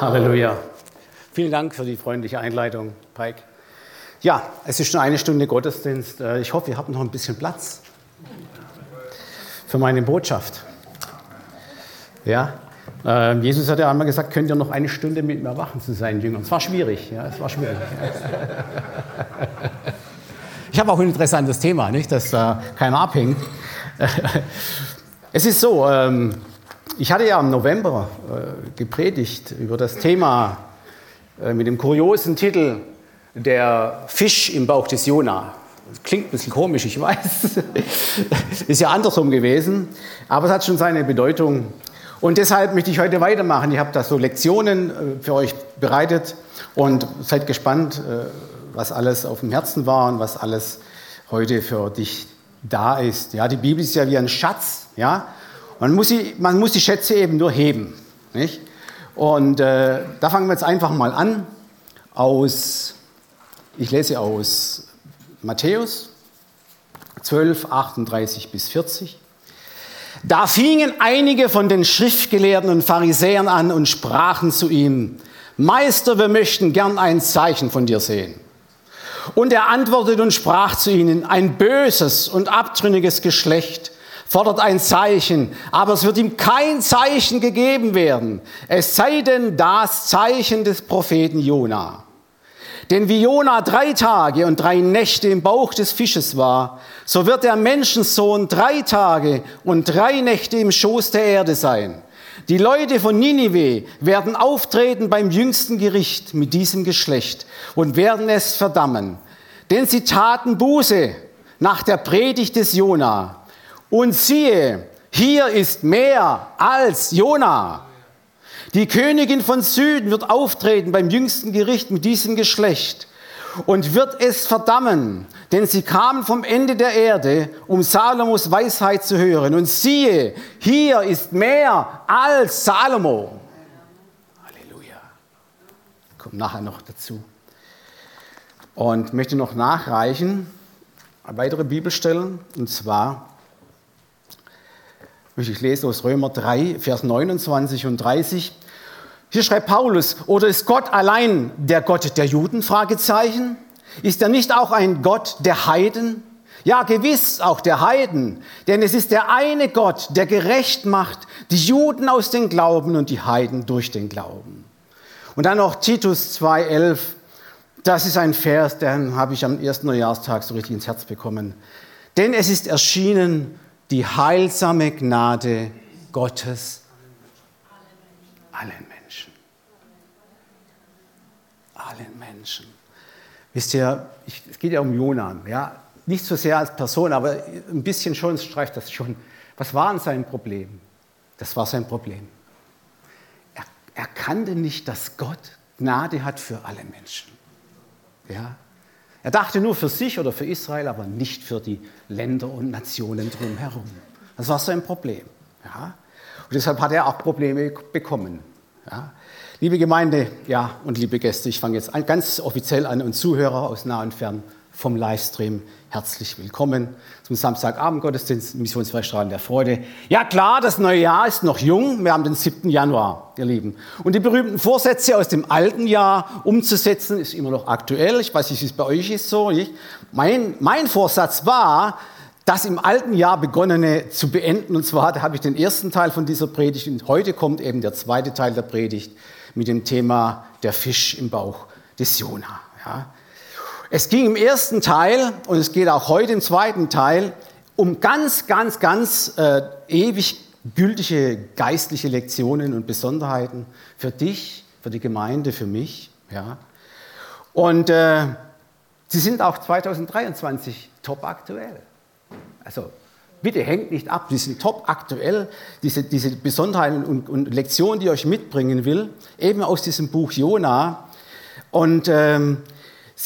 Halleluja. Vielen Dank für die freundliche Einleitung, Pike. Ja, es ist schon eine Stunde Gottesdienst. Äh, ich hoffe, ihr habt noch ein bisschen Platz für meine Botschaft. Ja, äh, Jesus hat ja einmal gesagt, könnt ihr noch eine Stunde mit mir wachen zu seinen Jüngern. Es war schwierig, ja, es war schwierig. Ich habe auch ein interessantes Thema, nicht, dass da keiner abhängt. Es ist so, ähm, ich hatte ja im November äh, gepredigt über das Thema äh, mit dem kuriosen Titel Der Fisch im Bauch des Jona. Klingt ein bisschen komisch, ich weiß. Ist ja andersrum gewesen, aber es hat schon seine Bedeutung. Und deshalb möchte ich heute weitermachen. Ich habe da so Lektionen äh, für euch bereitet und seid gespannt, was alles auf dem Herzen war und was alles heute für dich da ist. Ja, die Bibel ist ja wie ein Schatz. Ja, man muss, sie, man muss die Schätze eben nur heben. Nicht? Und äh, da fangen wir jetzt einfach mal an aus, ich lese aus Matthäus 12, 38 bis 40. Da fingen einige von den Schriftgelehrten und Pharisäern an und sprachen zu ihm, Meister, wir möchten gern ein Zeichen von dir sehen. Und er antwortete und sprach zu ihnen, ein böses und abtrünniges Geschlecht fordert ein Zeichen, aber es wird ihm kein Zeichen gegeben werden, es sei denn das Zeichen des Propheten Jona. Denn wie Jona drei Tage und drei Nächte im Bauch des Fisches war, so wird der Menschensohn drei Tage und drei Nächte im Schoß der Erde sein. Die Leute von Ninive werden auftreten beim jüngsten Gericht mit diesem Geschlecht und werden es verdammen. Denn sie taten Buße nach der Predigt des Jona. Und siehe, hier ist mehr als Jona. Die Königin von Süden wird auftreten beim jüngsten Gericht mit diesem Geschlecht und wird es verdammen, denn sie kamen vom Ende der Erde, um Salomos Weisheit zu hören. Und siehe, hier ist mehr als Salomo. Halleluja. Kommt nachher noch dazu. Und möchte noch nachreichen, weitere Bibelstellen, und zwar ich lese aus Römer 3, Vers 29 und 30. Hier schreibt Paulus, oder ist Gott allein der Gott der Juden? Fragezeichen. Ist er nicht auch ein Gott der Heiden? Ja, gewiss auch der Heiden, denn es ist der eine Gott, der gerecht macht die Juden aus den Glauben und die Heiden durch den Glauben. Und dann noch Titus 2,11. Das ist ein Vers, den habe ich am ersten Neujahrstag so richtig ins Herz bekommen. Denn es ist erschienen die heilsame Gnade Gottes allen Menschen. Allen Menschen. Wisst ihr, ich, es geht ja um Jonan, ja, nicht so sehr als Person, aber ein bisschen schon streicht das schon. Was war denn sein Problem? Das war sein Problem. Er, er kannte nicht, dass Gott Gnade hat für alle Menschen. Ja? Er dachte nur für sich oder für Israel, aber nicht für die Länder und Nationen drumherum. Das war sein Problem. Ja? Und deshalb hat er auch Probleme bekommen. Ja? Liebe Gemeinde ja, und liebe Gäste, ich fange jetzt ganz offiziell an und Zuhörer aus nah und fern vom Livestream herzlich willkommen zum Samstagabend-Gottesdienst Missionsfreistrahlen der Freude. Ja klar, das neue Jahr ist noch jung. Wir haben den 7. Januar, ihr Lieben. Und die berühmten Vorsätze aus dem alten Jahr umzusetzen, ist immer noch aktuell. Ich weiß nicht, wie es bei euch ist so. Mein, mein Vorsatz war, das im alten Jahr begonnene zu beenden. Und zwar, habe ich den ersten Teil von dieser Predigt und heute kommt eben der zweite Teil der Predigt mit dem Thema der Fisch im Bauch des Jona. Ja. Es ging im ersten Teil und es geht auch heute im zweiten Teil um ganz, ganz, ganz äh, ewig gültige geistliche Lektionen und Besonderheiten für dich, für die Gemeinde, für mich. Ja. Und äh, sie sind auch 2023 top aktuell. Also bitte hängt nicht ab, die sind top aktuell, diese, diese Besonderheiten und, und Lektionen, die ich euch mitbringen will, eben aus diesem Buch Jona. Und ähm,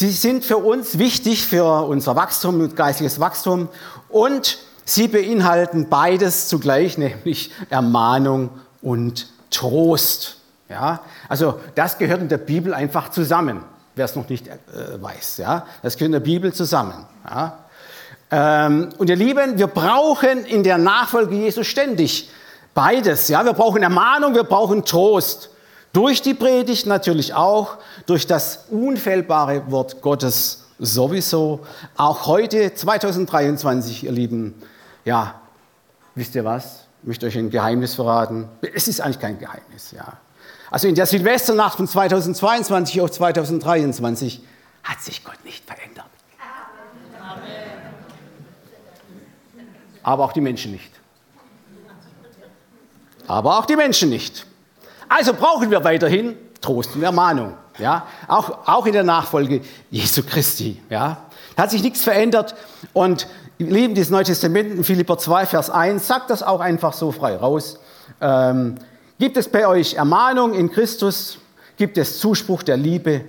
Sie sind für uns wichtig, für unser Wachstum und geistiges Wachstum und sie beinhalten beides zugleich, nämlich Ermahnung und Trost. Ja? Also das gehört in der Bibel einfach zusammen, wer es noch nicht äh, weiß. Ja? Das gehört in der Bibel zusammen. Ja? Ähm, und ihr Lieben, wir brauchen in der Nachfolge Jesu ständig beides. Ja? Wir brauchen Ermahnung, wir brauchen Trost. Durch die Predigt natürlich auch, durch das unfehlbare Wort Gottes sowieso. Auch heute, 2023, ihr Lieben, ja, wisst ihr was? Ich möchte euch ein Geheimnis verraten. Es ist eigentlich kein Geheimnis, ja. Also in der Silvesternacht von 2022 auf 2023 hat sich Gott nicht verändert. Aber auch die Menschen nicht. Aber auch die Menschen nicht. Also brauchen wir weiterhin Trost und Ermahnung. Ja? Auch, auch in der Nachfolge Jesu Christi. Ja? Da hat sich nichts verändert. Und Lieben, dieses Neue Testament in Philipper 2, Vers 1 sagt das auch einfach so frei raus. Ähm, gibt es bei euch Ermahnung in Christus? Gibt es Zuspruch der Liebe?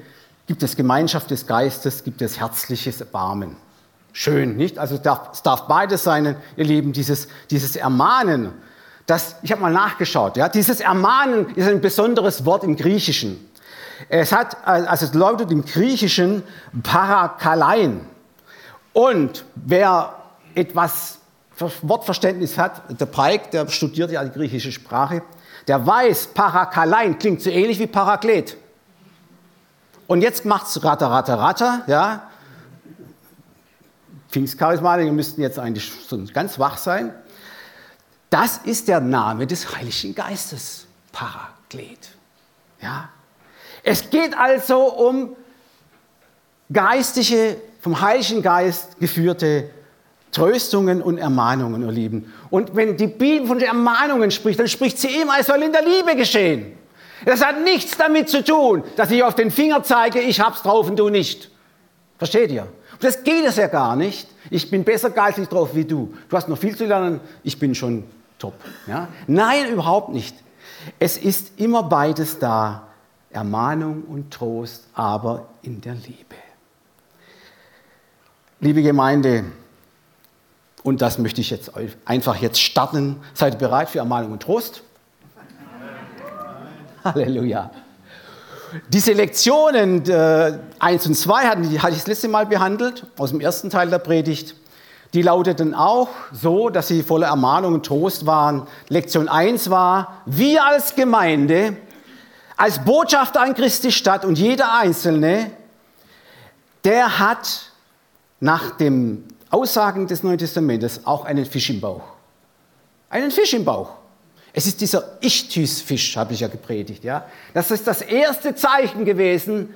Gibt es Gemeinschaft des Geistes? Gibt es herzliches Erbarmen? Schön, nicht? Also es darf, es darf beides sein, ihr Lieben, dieses, dieses Ermahnen. Das, ich habe mal nachgeschaut, ja, dieses Ermahnen ist ein besonderes Wort im Griechischen. Es hat, also es lautet im Griechischen Parakalein. Und wer etwas Wortverständnis hat, der Pike, der studiert ja die griechische Sprache, der weiß, Parakalein klingt so ähnlich wie Paraklet. Und jetzt macht es Ratter, Ratter, Ratter, ja. Pfingstcharismatiker müssten jetzt eigentlich ganz wach sein. Das ist der Name des Heiligen Geistes, Paraklet. Ja. Es geht also um geistige, vom Heiligen Geist geführte Tröstungen und Ermahnungen, ihr Lieben. Und wenn die Bibel von den Ermahnungen spricht, dann spricht sie immer, es soll in der Liebe geschehen. Das hat nichts damit zu tun, dass ich auf den Finger zeige, ich hab's drauf und du nicht. Versteht ihr? Das geht es ja gar nicht. Ich bin besser geistig drauf wie du. Du hast noch viel zu lernen, ich bin schon top. Ja? Nein, überhaupt nicht. Es ist immer beides da. Ermahnung und Trost, aber in der Liebe. Liebe Gemeinde, und das möchte ich jetzt einfach jetzt starten. Seid ihr bereit für Ermahnung und Trost? Halleluja. Diese Lektionen äh, 1 und 2 hatten, die hatte ich das letzte Mal behandelt, aus dem ersten Teil der Predigt. Die lauteten auch so, dass sie voller Ermahnung und Trost waren. Lektion 1 war, wir als Gemeinde, als Botschafter an Christi Stadt und jeder Einzelne, der hat nach den Aussagen des Neuen Testamentes auch einen Fisch im Bauch. Einen Fisch im Bauch. Es ist dieser Ichthys-Fisch, habe ich ja gepredigt. Ja? Das ist das erste Zeichen gewesen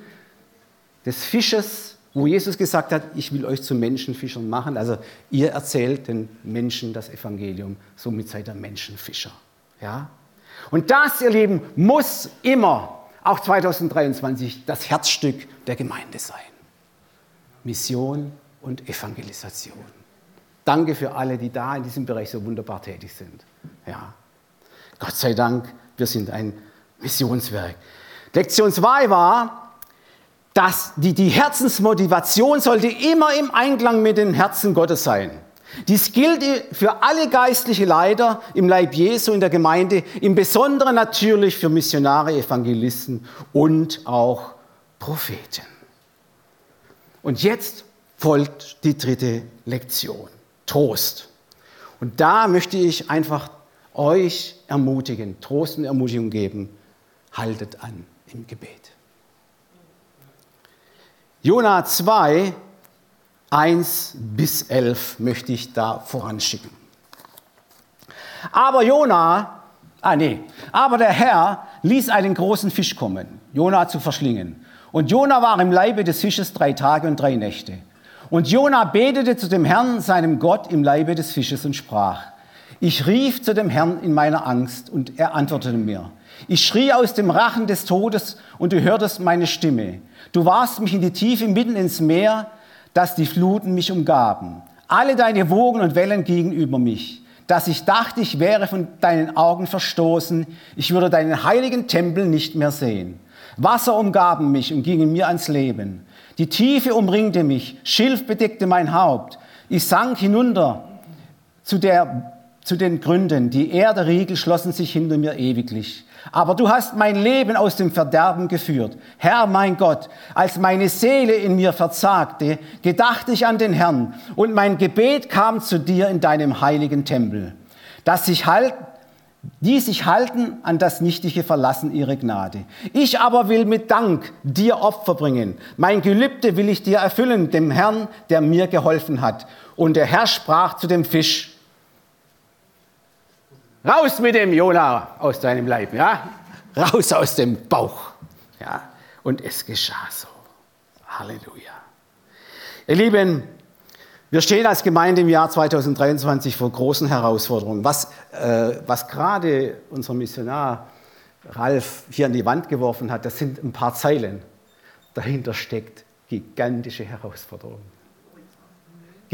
des Fisches, wo Jesus gesagt hat, ich will euch zu Menschenfischern machen. Also ihr erzählt den Menschen das Evangelium, somit seid ihr Menschenfischer. Ja? Und das, ihr Lieben, muss immer, auch 2023, das Herzstück der Gemeinde sein. Mission und Evangelisation. Danke für alle, die da in diesem Bereich so wunderbar tätig sind. Ja. Gott sei Dank, wir sind ein Missionswerk. Lektion 2 war, dass die, die Herzensmotivation sollte immer im Einklang mit dem Herzen Gottes sein. Dies gilt für alle geistliche Leiter im Leib Jesu in der Gemeinde, im Besonderen natürlich für Missionare, Evangelisten und auch Propheten. Und jetzt folgt die dritte Lektion, Trost. Und da möchte ich einfach euch ermutigen, Trost und Ermutigung geben, haltet an im Gebet. Jona 2, 1 bis 11 möchte ich da voranschicken. Aber Jona, ah nee, aber der Herr ließ einen großen Fisch kommen, Jona zu verschlingen. Und Jona war im Leibe des Fisches drei Tage und drei Nächte. Und Jona betete zu dem Herrn, seinem Gott, im Leibe des Fisches und sprach, ich rief zu dem Herrn in meiner Angst und er antwortete mir. Ich schrie aus dem Rachen des Todes und du hörtest meine Stimme. Du warst mich in die Tiefe mitten ins Meer, dass die Fluten mich umgaben. Alle deine Wogen und Wellen gingen über mich, dass ich dachte, ich wäre von deinen Augen verstoßen, ich würde deinen heiligen Tempel nicht mehr sehen. Wasser umgaben mich und gingen mir ans Leben. Die Tiefe umringte mich, Schilf bedeckte mein Haupt. Ich sank hinunter zu, der, zu den Gründen. Die Erderiegel schlossen sich hinter mir ewiglich. Aber du hast mein Leben aus dem Verderben geführt. Herr, mein Gott, als meine Seele in mir verzagte, gedachte ich an den Herrn und mein Gebet kam zu dir in deinem heiligen Tempel. Dass ich halt die sich halten an das nichtige Verlassen ihrer Gnade. Ich aber will mit Dank dir Opfer bringen. Mein Gelübde will ich dir erfüllen, dem Herrn, der mir geholfen hat. Und der Herr sprach zu dem Fisch, raus mit dem Jona aus deinem Leib, ja? Raus aus dem Bauch. Ja? Und es geschah so. Halleluja. Ihr Lieben, wir stehen als Gemeinde im Jahr 2023 vor großen Herausforderungen. Was, äh, was gerade unser Missionar Ralf hier an die Wand geworfen hat, das sind ein paar Zeilen. Dahinter steckt gigantische Herausforderungen.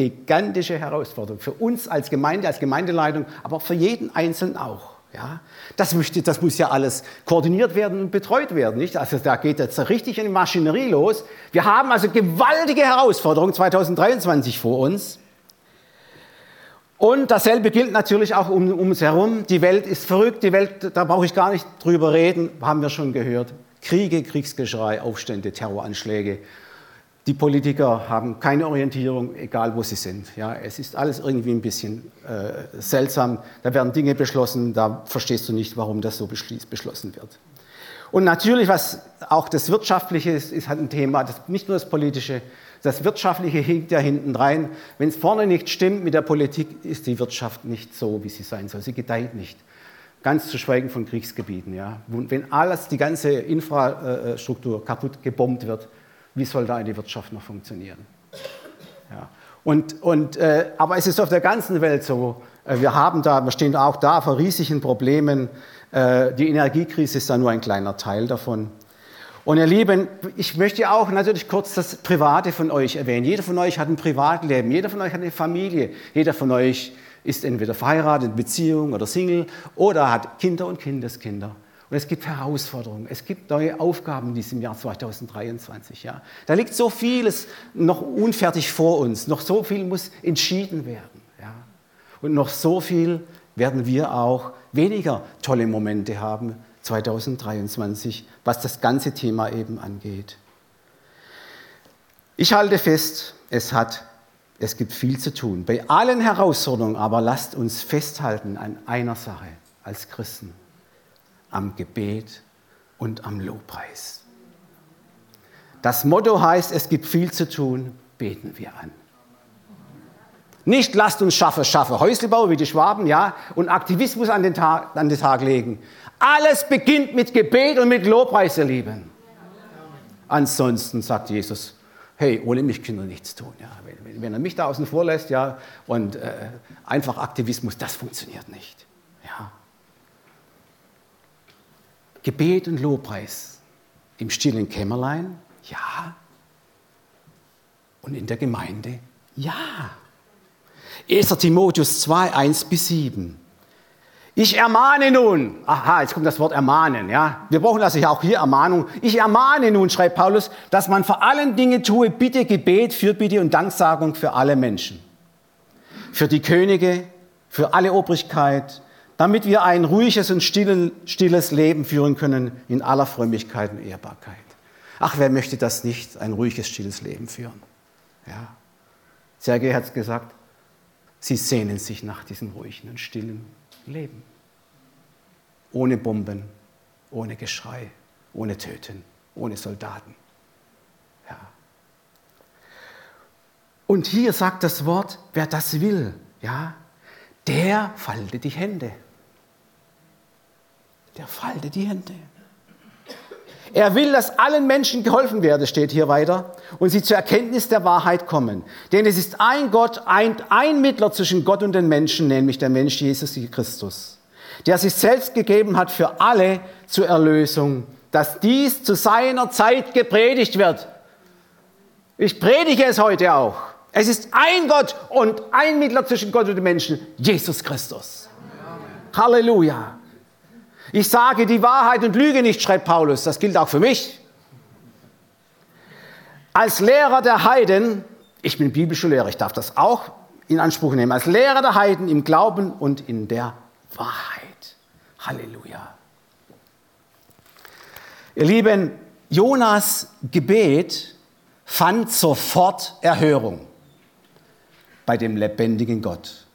Gigantische Herausforderungen für uns als Gemeinde, als Gemeindeleitung, aber für jeden Einzelnen auch. Ja, das, möchte, das muss ja alles koordiniert werden und betreut werden. Nicht? Also da geht jetzt richtig in die Maschinerie los. Wir haben also gewaltige Herausforderungen 2023 vor uns. Und dasselbe gilt natürlich auch um, um uns herum. Die Welt ist verrückt, die Welt, da brauche ich gar nicht drüber reden, haben wir schon gehört. Kriege, Kriegsgeschrei, Aufstände, Terroranschläge. Die Politiker haben keine Orientierung, egal wo sie sind. Ja, es ist alles irgendwie ein bisschen äh, seltsam. Da werden Dinge beschlossen, da verstehst du nicht, warum das so beschlossen wird. Und natürlich, was auch das Wirtschaftliche ist, ist halt ein Thema, das, nicht nur das Politische, das Wirtschaftliche hinkt ja hinten rein. Wenn es vorne nicht stimmt mit der Politik, ist die Wirtschaft nicht so, wie sie sein soll. Sie gedeiht nicht. Ganz zu schweigen von Kriegsgebieten. Ja. Wenn alles, die ganze Infrastruktur kaputt gebombt wird, wie soll da eine Wirtschaft noch funktionieren? Ja. Und, und, äh, aber es ist auf der ganzen Welt so, äh, wir, haben da, wir stehen auch da vor riesigen Problemen. Äh, die Energiekrise ist da nur ein kleiner Teil davon. Und ihr Lieben, ich möchte auch natürlich kurz das Private von euch erwähnen. Jeder von euch hat ein Privatleben, jeder von euch hat eine Familie, jeder von euch ist entweder verheiratet, Beziehung oder Single oder hat Kinder und Kindeskinder. Und es gibt Herausforderungen, es gibt neue Aufgaben in diesem Jahr 2023. Ja. Da liegt so vieles noch unfertig vor uns, noch so viel muss entschieden werden. Ja. Und noch so viel werden wir auch weniger tolle Momente haben 2023, was das ganze Thema eben angeht. Ich halte fest, es, hat, es gibt viel zu tun. Bei allen Herausforderungen aber lasst uns festhalten an einer Sache als Christen am Gebet und am Lobpreis. Das Motto heißt, es gibt viel zu tun, beten wir an. Nicht lasst uns schaffe, schaffe Häuslebau wie die Schwaben, ja, und Aktivismus an den, Tag, an den Tag legen. Alles beginnt mit Gebet und mit Lobpreis, ihr Lieben. Ansonsten sagt Jesus, hey, ohne mich können wir nichts tun. Ja. Wenn, wenn, er mich da außen vor lässt, ja, und äh, einfach Aktivismus, das funktioniert nicht. Ja. Gebet und Lobpreis im stillen Kämmerlein? Ja. Und in der Gemeinde? Ja. 1. Timotheus 2, 1 bis 7. Ich ermahne nun, aha, jetzt kommt das Wort ermahnen, ja. Wir brauchen also auch hier Ermahnung. Ich ermahne nun, schreibt Paulus, dass man vor allen Dingen tue Bitte, Gebet, Fürbitte und Danksagung für alle Menschen. Für die Könige, für alle Obrigkeit, damit wir ein ruhiges und stilles Leben führen können in aller Frömmigkeit und Ehrbarkeit. Ach, wer möchte das nicht, ein ruhiges, stilles Leben führen? Ja. Sergei hat es gesagt, sie sehnen sich nach diesem ruhigen und stillen Leben. Ohne Bomben, ohne Geschrei, ohne Töten, ohne Soldaten. Ja. Und hier sagt das Wort, wer das will, ja, der falte die Hände der faltet die Hände. Er will, dass allen Menschen geholfen werde, steht hier weiter, und sie zur Erkenntnis der Wahrheit kommen. Denn es ist ein Gott, ein, ein Mittler zwischen Gott und den Menschen, nämlich der Mensch Jesus Christus, der sich selbst gegeben hat für alle zur Erlösung, dass dies zu seiner Zeit gepredigt wird. Ich predige es heute auch. Es ist ein Gott und ein Mittler zwischen Gott und den Menschen, Jesus Christus. Halleluja. Ich sage die Wahrheit und lüge nicht, schreibt Paulus. Das gilt auch für mich. Als Lehrer der Heiden, ich bin Bibelschullehrer, ich darf das auch in Anspruch nehmen, als Lehrer der Heiden im Glauben und in der Wahrheit. Halleluja. Ihr Lieben, Jonas Gebet fand sofort Erhörung bei dem lebendigen Gott.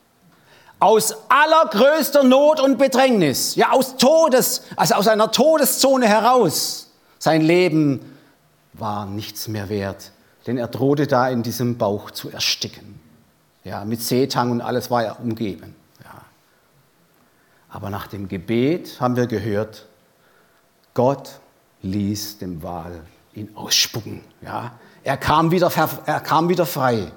Aus allergrößter Not und Bedrängnis, ja aus Todes, also aus einer Todeszone heraus. Sein Leben war nichts mehr wert, denn er drohte da in diesem Bauch zu ersticken. Ja, mit Seetang und alles war er umgeben. Ja. Aber nach dem Gebet haben wir gehört, Gott ließ dem Wal ihn ausspucken. Ja. Er, kam wieder, er kam wieder frei.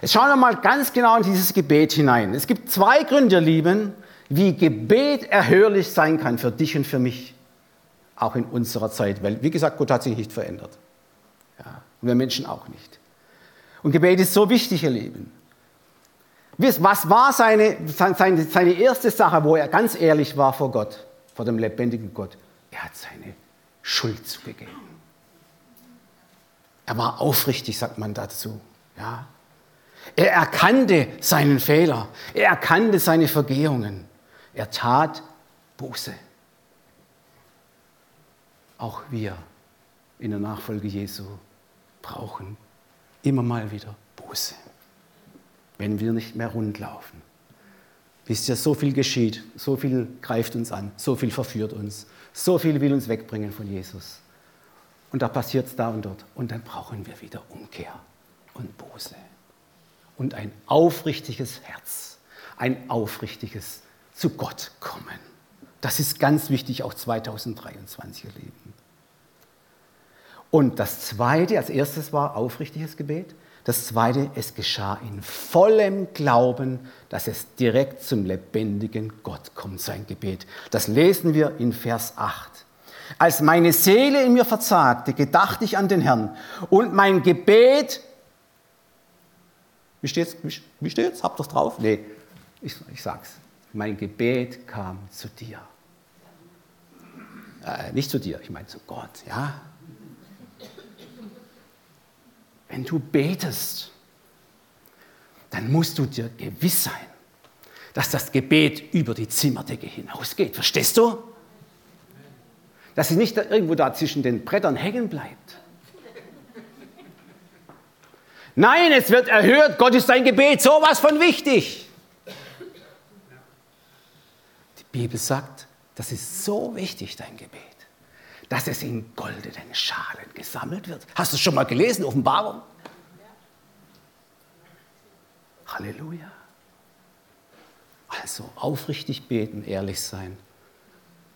Jetzt schauen wir mal ganz genau in dieses Gebet hinein. Es gibt zwei Gründe, ihr Lieben, wie Gebet erhörlich sein kann für dich und für mich, auch in unserer Zeit. Weil, wie gesagt, Gott hat sich nicht verändert. Ja, und wir Menschen auch nicht. Und Gebet ist so wichtig, ihr Lieben. Was war seine, seine, seine erste Sache, wo er ganz ehrlich war vor Gott, vor dem lebendigen Gott? Er hat seine Schuld zugegeben. Er war aufrichtig, sagt man dazu. Ja. Er erkannte seinen Fehler. Er erkannte seine Vergehungen. Er tat Buße. Auch wir in der Nachfolge Jesu brauchen immer mal wieder Buße, wenn wir nicht mehr rund laufen. Wisst ihr, so viel geschieht, so viel greift uns an, so viel verführt uns, so viel will uns wegbringen von Jesus. Und da passiert es da und dort. Und dann brauchen wir wieder Umkehr und Buße und ein aufrichtiges Herz, ein aufrichtiges zu Gott kommen. Das ist ganz wichtig, auch 2023, ihr Lieben. Und das Zweite, als erstes war aufrichtiges Gebet. Das Zweite, es geschah in vollem Glauben, dass es direkt zum lebendigen Gott kommt, sein Gebet. Das lesen wir in Vers 8. Als meine Seele in mir verzagte, gedachte ich an den Herrn und mein Gebet wie steht's? Wie, steht's? Habt ihr es drauf? Nee, ich, ich sag's. Mein Gebet kam zu dir. Äh, nicht zu dir, ich meine zu Gott, ja? Wenn du betest, dann musst du dir gewiss sein, dass das Gebet über die Zimmerdecke hinausgeht. Verstehst du? Dass es nicht irgendwo da zwischen den Brettern hängen bleibt. Nein, es wird erhört, Gott ist dein Gebet, sowas von wichtig. Die Bibel sagt, das ist so wichtig, dein Gebet, dass es in goldenen Schalen gesammelt wird. Hast du es schon mal gelesen, Offenbarung? Halleluja. Also aufrichtig beten, ehrlich sein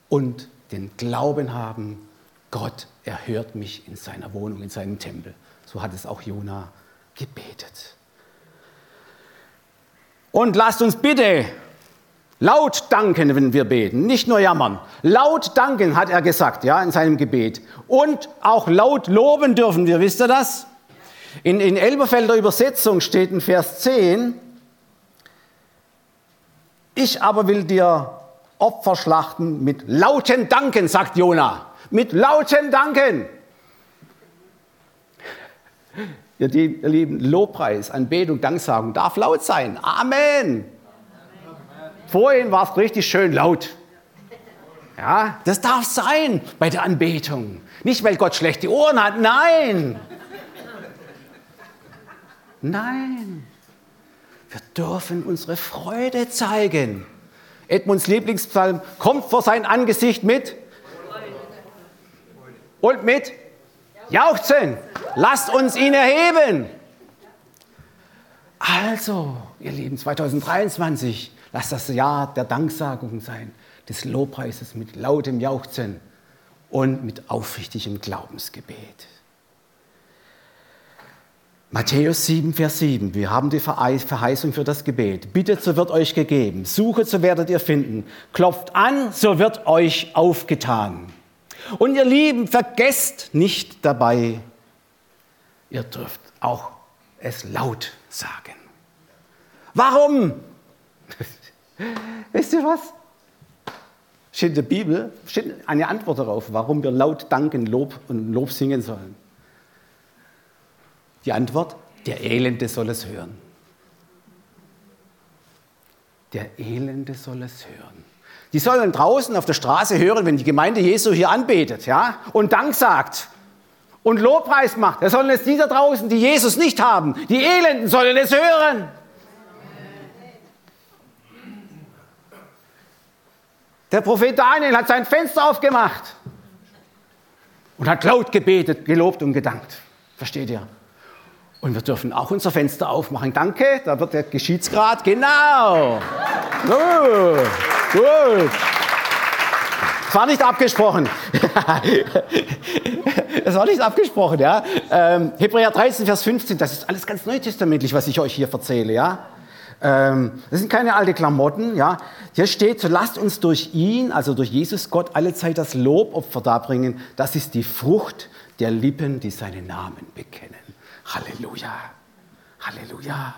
und den Glauben haben, Gott erhört mich in seiner Wohnung, in seinem Tempel. So hat es auch Jona gebetet. Und lasst uns bitte laut danken, wenn wir beten, nicht nur jammern. Laut danken, hat er gesagt, ja, in seinem Gebet. Und auch laut loben dürfen wir, wisst ihr das? In, in Elberfelder Übersetzung steht in Vers 10, ich aber will dir Opfer schlachten mit lauten Danken, sagt Jona. Mit lauten Danken. Ihr, Lieben, Lobpreis, Anbetung, Danksagung darf laut sein. Amen. Vorhin war es richtig schön laut. Ja, das darf sein bei der Anbetung. Nicht, weil Gott schlechte Ohren hat, nein. Nein. Wir dürfen unsere Freude zeigen. Edmunds Lieblingspsalm kommt vor sein Angesicht mit und mit Jauchzen. Lasst uns ihn erheben. Also, ihr Lieben, 2023, lasst das Jahr der Danksagung sein, des Lobpreises mit lautem Jauchzen und mit aufrichtigem Glaubensgebet. Matthäus 7, Vers 7. Wir haben die Verheißung für das Gebet. Bittet, so wird euch gegeben. Suchet, so werdet ihr finden. Klopft an, so wird euch aufgetan. Und ihr Lieben, vergesst nicht dabei, ihr dürft auch es laut sagen. Warum? Wisst ihr was? Steht in der Bibel steht eine Antwort darauf, warum wir laut danken, Lob und Lob singen sollen. Die Antwort, der Elende soll es hören. Der Elende soll es hören. Die sollen draußen auf der Straße hören, wenn die Gemeinde Jesu hier anbetet, ja, und Dank sagt und Lobpreis macht. Da sollen es die da draußen, die Jesus nicht haben, die Elenden sollen es hören. Der Prophet Daniel hat sein Fenster aufgemacht und hat laut gebetet, gelobt und gedankt. Versteht ihr? Und wir dürfen auch unser Fenster aufmachen. Danke, da wird der Geschiehtsgrad. Genau. Gut. Gut. Das war nicht abgesprochen. das war nicht abgesprochen, ja. Ähm, Hebräer 13, Vers 15, das ist alles ganz neutestamentlich, was ich euch hier erzähle, ja. Ähm, das sind keine alten Klamotten, ja. Hier steht, so lasst uns durch ihn, also durch Jesus Gott, alle Zeit das Lobopfer darbringen. Das ist die Frucht der Lippen, die seinen Namen bekennen. Halleluja. Halleluja.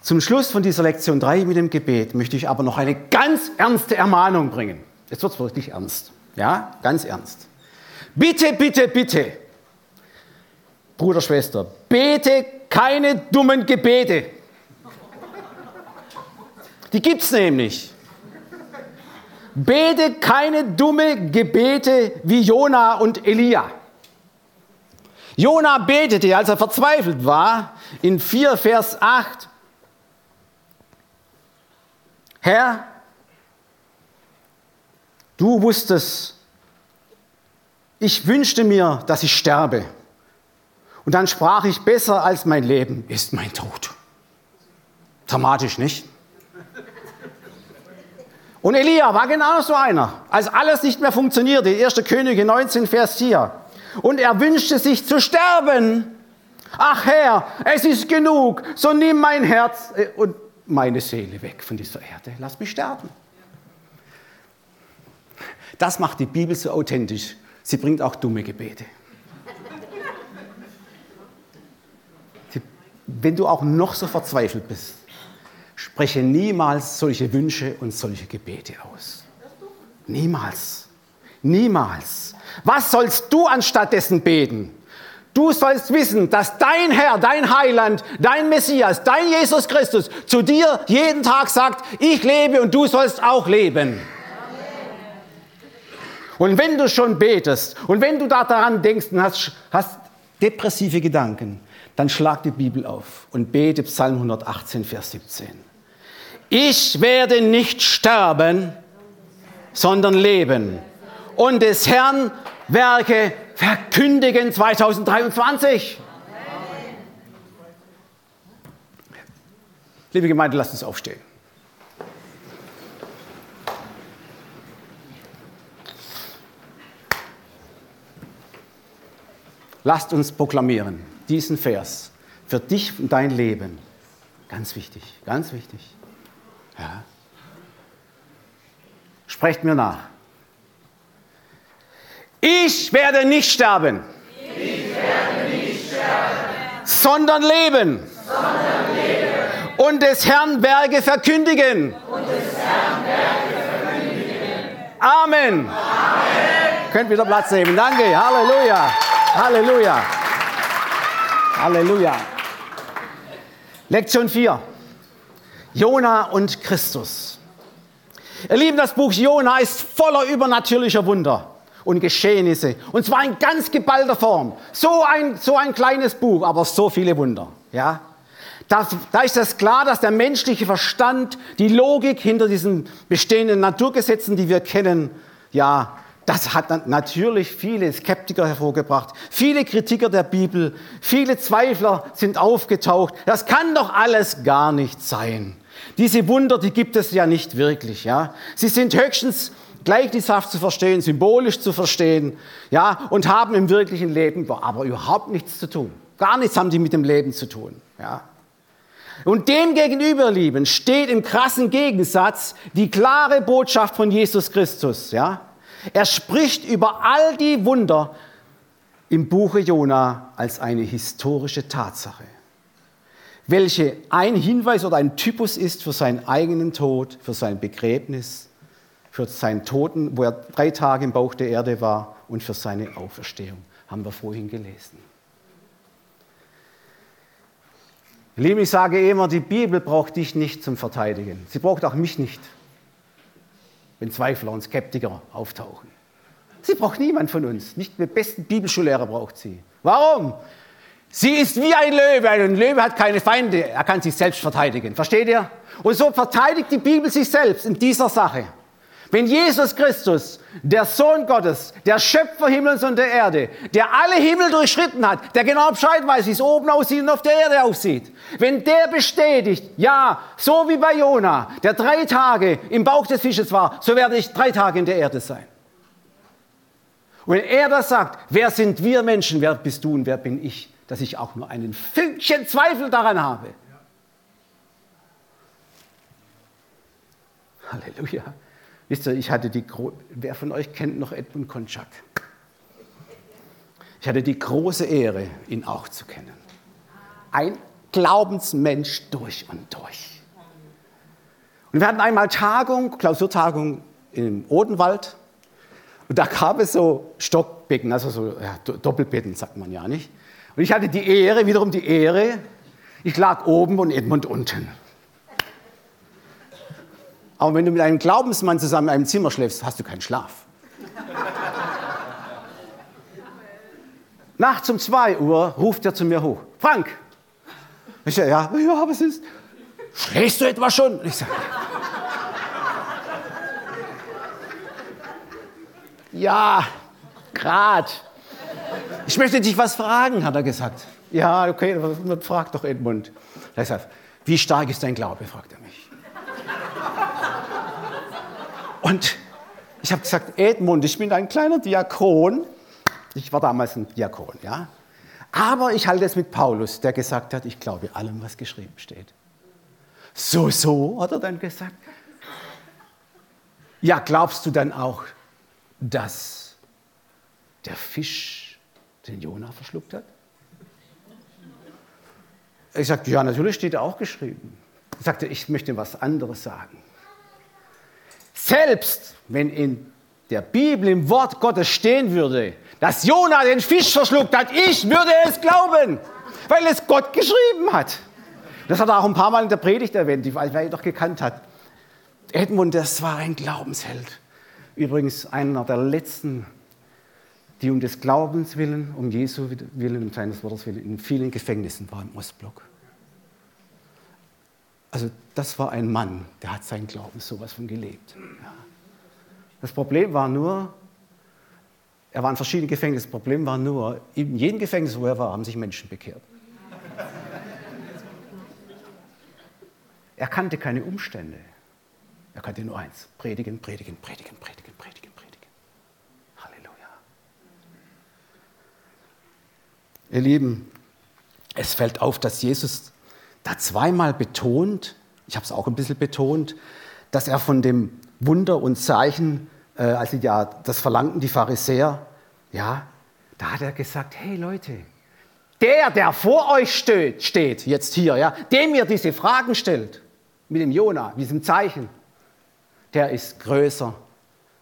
Zum Schluss von dieser Lektion 3 mit dem Gebet möchte ich aber noch eine ganz ernste Ermahnung bringen. Jetzt wird es wirklich ernst. Ja, ganz ernst. Bitte, bitte, bitte, Bruder, Schwester, bete keine dummen Gebete. Die gibt es nämlich. Bete keine dumme Gebete wie Jona und Elia. Jona betete, als er verzweifelt war, in 4 Vers 8, Herr, du wusstest, ich wünschte mir, dass ich sterbe. Und dann sprach ich, besser als mein Leben ist mein Tod. Dramatisch, nicht? Und Elia war genau so einer, als alles nicht mehr funktionierte. 1. Könige 19, Vers 4. Und er wünschte sich zu sterben. Ach Herr, es ist genug, so nimm mein Herz äh, und meine Seele weg von dieser Erde. Lass mich sterben. Das macht die Bibel so authentisch. Sie bringt auch dumme Gebete. Wenn du auch noch so verzweifelt bist, spreche niemals solche Wünsche und solche Gebete aus. Niemals. Niemals. Was sollst du anstattdessen beten? Du sollst wissen, dass dein Herr, dein Heiland, dein Messias, dein Jesus Christus zu dir jeden Tag sagt, ich lebe und du sollst auch leben. Und wenn du schon betest und wenn du da daran denkst und hast, hast depressive Gedanken, dann schlag die Bibel auf und bete Psalm 118, Vers 17 ich werde nicht sterben, sondern leben und des Herrn Werke verkündigen 2023. Liebe Gemeinde, lasst uns aufstehen. Lasst uns proklamieren diesen Vers für dich und dein Leben. Ganz wichtig, ganz wichtig. Ja. Sprecht mir nach. Ich werde nicht sterben, werde nicht sterben sondern, leben. sondern leben und des Herrn Werke verkündigen. Amen. Amen. Könnt wieder Platz nehmen. Danke. Halleluja. Halleluja. Halleluja. Lektion 4. Jona und Christus. Ihr Lieben, das Buch Jona ist voller übernatürlicher Wunder und Geschehnisse. Und zwar in ganz geballter Form. So ein, so ein kleines Buch, aber so viele Wunder. Ja? Da, da ist es klar, dass der menschliche Verstand, die Logik hinter diesen bestehenden Naturgesetzen, die wir kennen, ja, das hat natürlich viele Skeptiker hervorgebracht, viele Kritiker der Bibel, viele Zweifler sind aufgetaucht. Das kann doch alles gar nicht sein. Diese Wunder, die gibt es ja nicht wirklich. Ja? Sie sind höchstens gleichnishaft zu verstehen, symbolisch zu verstehen ja? und haben im wirklichen Leben aber überhaupt nichts zu tun. Gar nichts haben die mit dem Leben zu tun. Ja? Und dem gegenüber, Lieben, steht im krassen Gegensatz die klare Botschaft von Jesus Christus. Ja? Er spricht über all die Wunder im Buche Jona als eine historische Tatsache, welche ein Hinweis oder ein Typus ist für seinen eigenen Tod, für sein Begräbnis, für seinen Toten, wo er drei Tage im Bauch der Erde war und für seine Auferstehung, haben wir vorhin gelesen. Liebe, ich sage immer, die Bibel braucht dich nicht zum Verteidigen. Sie braucht auch mich nicht wenn Zweifler und Skeptiker auftauchen. Sie braucht niemand von uns. Nicht den besten Bibelschullehrer braucht sie. Warum? Sie ist wie ein Löwe. Ein Löwe hat keine Feinde. Er kann sich selbst verteidigen. Versteht ihr? Und so verteidigt die Bibel sich selbst in dieser Sache. Wenn Jesus Christus, der Sohn Gottes, der Schöpfer Himmels und der Erde, der alle Himmel durchschritten hat, der genau Bescheid weiß, wie es oben aussieht und auf der Erde aussieht, wenn der bestätigt, ja, so wie bei Jona, der drei Tage im Bauch des Fisches war, so werde ich drei Tage in der Erde sein. Und wenn er das sagt, wer sind wir Menschen, wer bist du und wer bin ich, dass ich auch nur einen Fünkchen Zweifel daran habe. Halleluja. Wisst ihr, ich hatte die, wer von euch kennt noch Edmund Konczak? Ich hatte die große Ehre, ihn auch zu kennen. Ein Glaubensmensch durch und durch. Und wir hatten einmal Tagung, Klausurtagung im Odenwald. Und da gab es so Stockbecken, also so ja, Doppelbetten, sagt man ja nicht. Und ich hatte die Ehre, wiederum die Ehre, ich lag oben und Edmund unten. Aber wenn du mit einem Glaubensmann zusammen in einem Zimmer schläfst, hast du keinen Schlaf. Nachts um 2 Uhr ruft er zu mir hoch. Frank! Ich sage, ja, ja, was ist? Schläfst du etwa schon? Ich sage, ja, grad. Ich möchte dich was fragen, hat er gesagt. Ja, okay, frag doch Edmund. Er sagt, wie stark ist dein Glaube, fragt er mich. Und ich habe gesagt, Edmund, ich bin ein kleiner Diakon. Ich war damals ein Diakon, ja. Aber ich halte es mit Paulus, der gesagt hat, ich glaube allem, was geschrieben steht. So, so, hat er dann gesagt. Ja, glaubst du dann auch, dass der Fisch den Jona verschluckt hat? Ich sagte, ja, natürlich steht auch geschrieben. Ich sagte, ich möchte was anderes sagen. Selbst wenn in der Bibel im Wort Gottes stehen würde, dass Jona den Fisch verschluckt hat, ich würde es glauben, weil es Gott geschrieben hat. Das hat er auch ein paar Mal in der Predigt erwähnt, weil er doch gekannt hat. Edmund, das war ein Glaubensheld. Übrigens einer der letzten, die um des Glaubens willen, um Jesu willen, um seines Wortes willen, in vielen Gefängnissen waren im Ostblock. Also das war ein Mann, der hat seinen Glauben sowas von gelebt. Ja. Das Problem war nur, er war in verschiedenen Gefängnissen, das Problem war nur, in jedem Gefängnis, wo er war, haben sich Menschen bekehrt. Er kannte keine Umstände. Er kannte nur eins, predigen, predigen, predigen, predigen, predigen, predigen. Halleluja. Ihr Lieben, es fällt auf, dass Jesus da zweimal betont, ich habe es auch ein bisschen betont, dass er von dem Wunder und Zeichen, äh, also ja, das verlangten die Pharisäer, ja, da hat er gesagt, hey Leute, der, der vor euch steht, steht jetzt hier, ja, dem ihr diese Fragen stellt, mit dem Jona, mit diesem Zeichen, der ist größer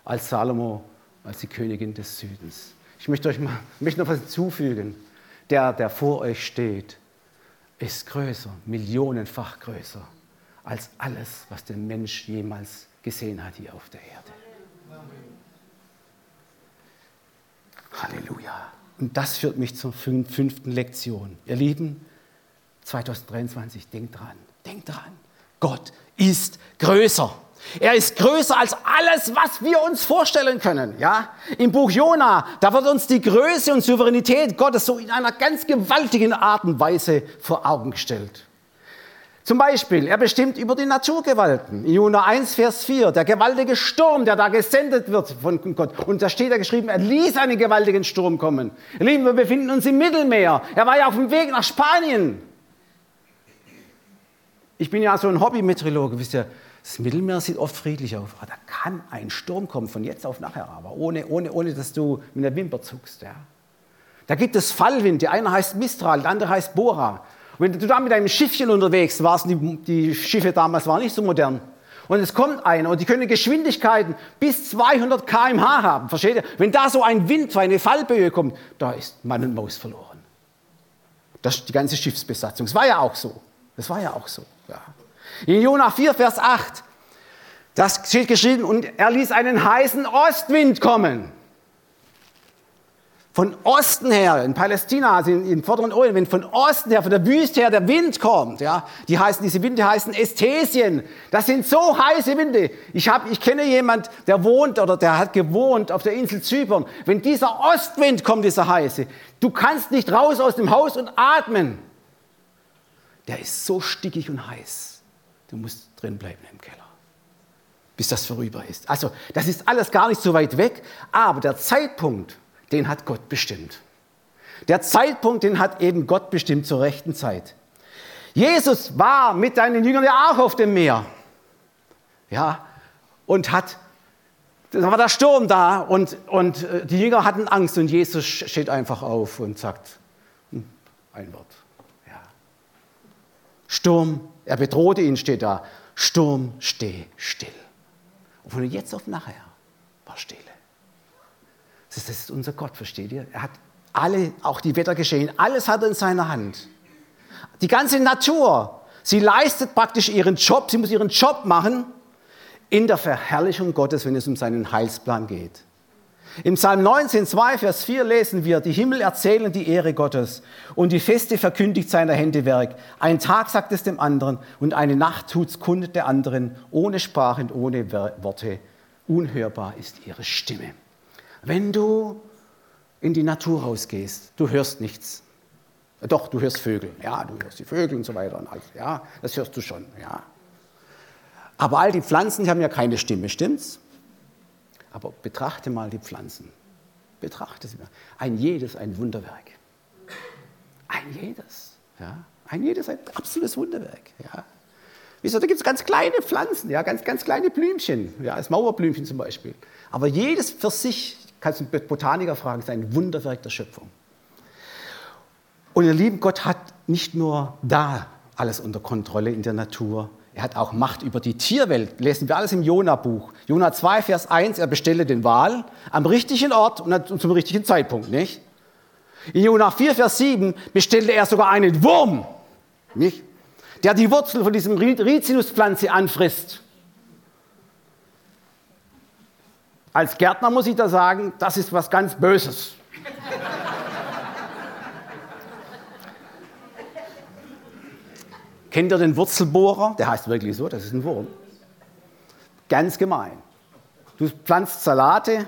als Salomo, als die Königin des Südens. Ich möchte euch mal, möchte noch was hinzufügen. Der, der vor euch steht, ist größer, millionenfach größer als alles, was der Mensch jemals gesehen hat hier auf der Erde. Halleluja. Und das führt mich zur fünften Lektion. Ihr Lieben, 2023, denkt dran, denkt dran. Gott ist größer. Er ist größer als alles, was wir uns vorstellen können. Ja? Im Buch Jona, da wird uns die Größe und Souveränität Gottes so in einer ganz gewaltigen Art und Weise vor Augen gestellt. Zum Beispiel, er bestimmt über die Naturgewalten. In Jona 1, Vers 4, der gewaltige Sturm, der da gesendet wird von Gott. Und da steht ja geschrieben, er ließ einen gewaltigen Sturm kommen. Lieben, wir befinden uns im Mittelmeer. Er war ja auf dem Weg nach Spanien. Ich bin ja so ein Hobby-Meteorologe, wisst ihr. Das Mittelmeer sieht oft friedlich aus. da kann ein Sturm kommen von jetzt auf nachher, aber ohne, ohne, ohne dass du mit der Wimper zuckst. Ja. Da gibt es Fallwind. Der eine heißt Mistral, der andere heißt Bora. Und wenn du da mit einem Schiffchen unterwegs warst, die, die Schiffe damals waren nicht so modern, und es kommt einer und die können Geschwindigkeiten bis 200 km/h haben. Versteht ihr? Wenn da so ein Wind, so eine Fallböe kommt, da ist Mann und Maus verloren. Das die ganze Schiffsbesatzung. Das war ja auch so. Das war ja auch so. In Jona 4, Vers 8, das steht geschrieben, und er ließ einen heißen Ostwind kommen. von Osten her, in Palästina, also im vorderen Orient, wenn von Osten her, von der Wüste her der Wind kommt, ja, die heißen, diese Winde heißen Ästhesien. Das sind so heiße Winde. Ich, hab, ich kenne jemand, der wohnt oder der hat gewohnt auf der Insel Zypern. Wenn dieser Ostwind kommt, dieser heiße, du kannst nicht raus aus dem Haus und atmen. Der ist so stickig und heiß. Du musst drin bleiben im Keller bis das vorüber ist. Also das ist alles gar nicht so weit weg, aber der Zeitpunkt, den hat Gott bestimmt. Der Zeitpunkt, den hat eben Gott bestimmt zur rechten Zeit. Jesus war mit seinen Jüngern ja auch auf dem Meer. Ja, und hat, da war der Sturm da und, und äh, die Jünger hatten Angst und Jesus steht einfach auf und sagt hm, ein Wort. Ja. Sturm, er bedrohte ihn, steht da. Sturm, steh still. Und von jetzt auf nachher war Stille. Das ist unser Gott, versteht ihr? Er hat alle, auch die Wettergeschehen, alles hat er in seiner Hand. Die ganze Natur, sie leistet praktisch ihren Job, sie muss ihren Job machen in der Verherrlichung Gottes, wenn es um seinen Heilsplan geht. Im Psalm 19, 2, Vers 4 lesen wir, die Himmel erzählen die Ehre Gottes und die Feste verkündigt seiner Hände Werk. Ein Tag sagt es dem anderen und eine Nacht tut's kundet der anderen, ohne Sprache und ohne Worte. Unhörbar ist ihre Stimme. Wenn du in die Natur rausgehst, du hörst nichts. Doch, du hörst Vögel. Ja, du hörst die Vögel und so weiter. Und alles. Ja, das hörst du schon. Ja. Aber all die Pflanzen, die haben ja keine Stimme, stimmt's? Aber betrachte mal die Pflanzen. Betrachte sie mal. Ein jedes ein Wunderwerk. Ein jedes. Ja? Ein jedes ein absolutes Wunderwerk. Ja? Wieso, da gibt es ganz kleine Pflanzen, ja? ganz, ganz kleine Blümchen, ja? das Mauerblümchen zum Beispiel. Aber jedes für sich, kannst du einen Botaniker fragen, ist ein Wunderwerk der Schöpfung. Und ihr Lieben, Gott hat nicht nur da alles unter Kontrolle in der Natur, er hat auch Macht über die Tierwelt. Lesen wir alles im Jona-Buch. Jona 2, Vers 1, er bestelle den Wal am richtigen Ort und zum richtigen Zeitpunkt, nicht? In Jona 4, Vers 7 bestellte er sogar einen Wurm, nicht? Der die Wurzel von diesem Rizinuspflanze anfrisst. Als Gärtner muss ich da sagen, das ist was ganz Böses. Kennt ihr den Wurzelbohrer? Der heißt wirklich so, das ist ein Wurm. Ganz gemein. Du pflanzt Salate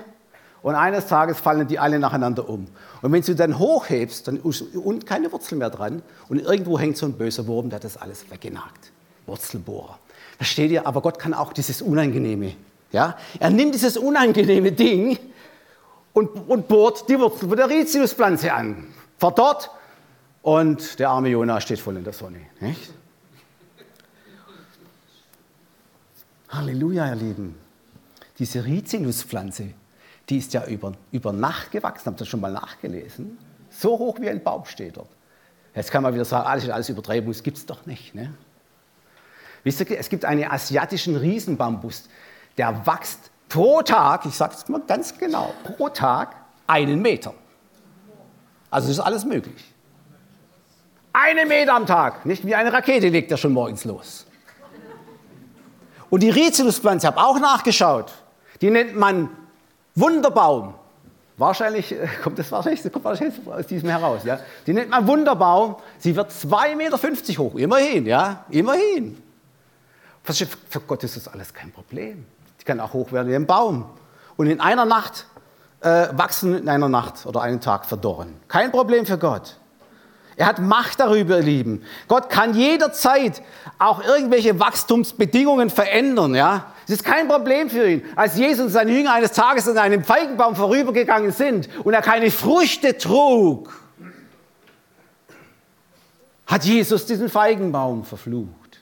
und eines Tages fallen die alle nacheinander um. Und wenn du dann hochhebst, dann ist unten keine Wurzel mehr dran und irgendwo hängt so ein böser Wurm, der hat das alles weggenagt. Wurzelbohrer. Da steht ihr, aber Gott kann auch dieses Unangenehme. Ja? Er nimmt dieses unangenehme Ding und, und bohrt die Wurzel von der Rizinuspflanze an. Verdorrt und der arme Jonah steht voll in der Sonne. Nicht? Halleluja, ihr Lieben. Diese Rizinuspflanze, die ist ja über, über Nacht gewachsen. Habt ihr das schon mal nachgelesen? So hoch wie ein Baum steht dort. Jetzt kann man wieder sagen, alles alles Übertreibung, das gibt es doch nicht. Ne? Wisst ihr, es gibt einen asiatischen Riesenbambus, der wächst pro Tag, ich sage es mal ganz genau, pro Tag einen Meter. Also ist alles möglich. Einen Meter am Tag, nicht wie eine Rakete legt er schon morgens los. Und die Rizinuspflanze, habe auch nachgeschaut, die nennt man Wunderbaum. Wahrscheinlich äh, kommt das wahrscheinlich, kommt wahrscheinlich aus diesem heraus. Ja? Die nennt man Wunderbaum. Sie wird 2,50 Meter hoch, immerhin, ja, immerhin. Für Gott ist das alles kein Problem. Die kann auch hoch werden wie ein Baum. Und in einer Nacht äh, wachsen, in einer Nacht oder einen Tag verdorren. Kein Problem für Gott. Er hat Macht darüber, ihr Lieben. Gott kann jederzeit auch irgendwelche Wachstumsbedingungen verändern. Ja? Es ist kein Problem für ihn. Als Jesus und seine Jünger eines Tages an einem Feigenbaum vorübergegangen sind und er keine Früchte trug, hat Jesus diesen Feigenbaum verflucht.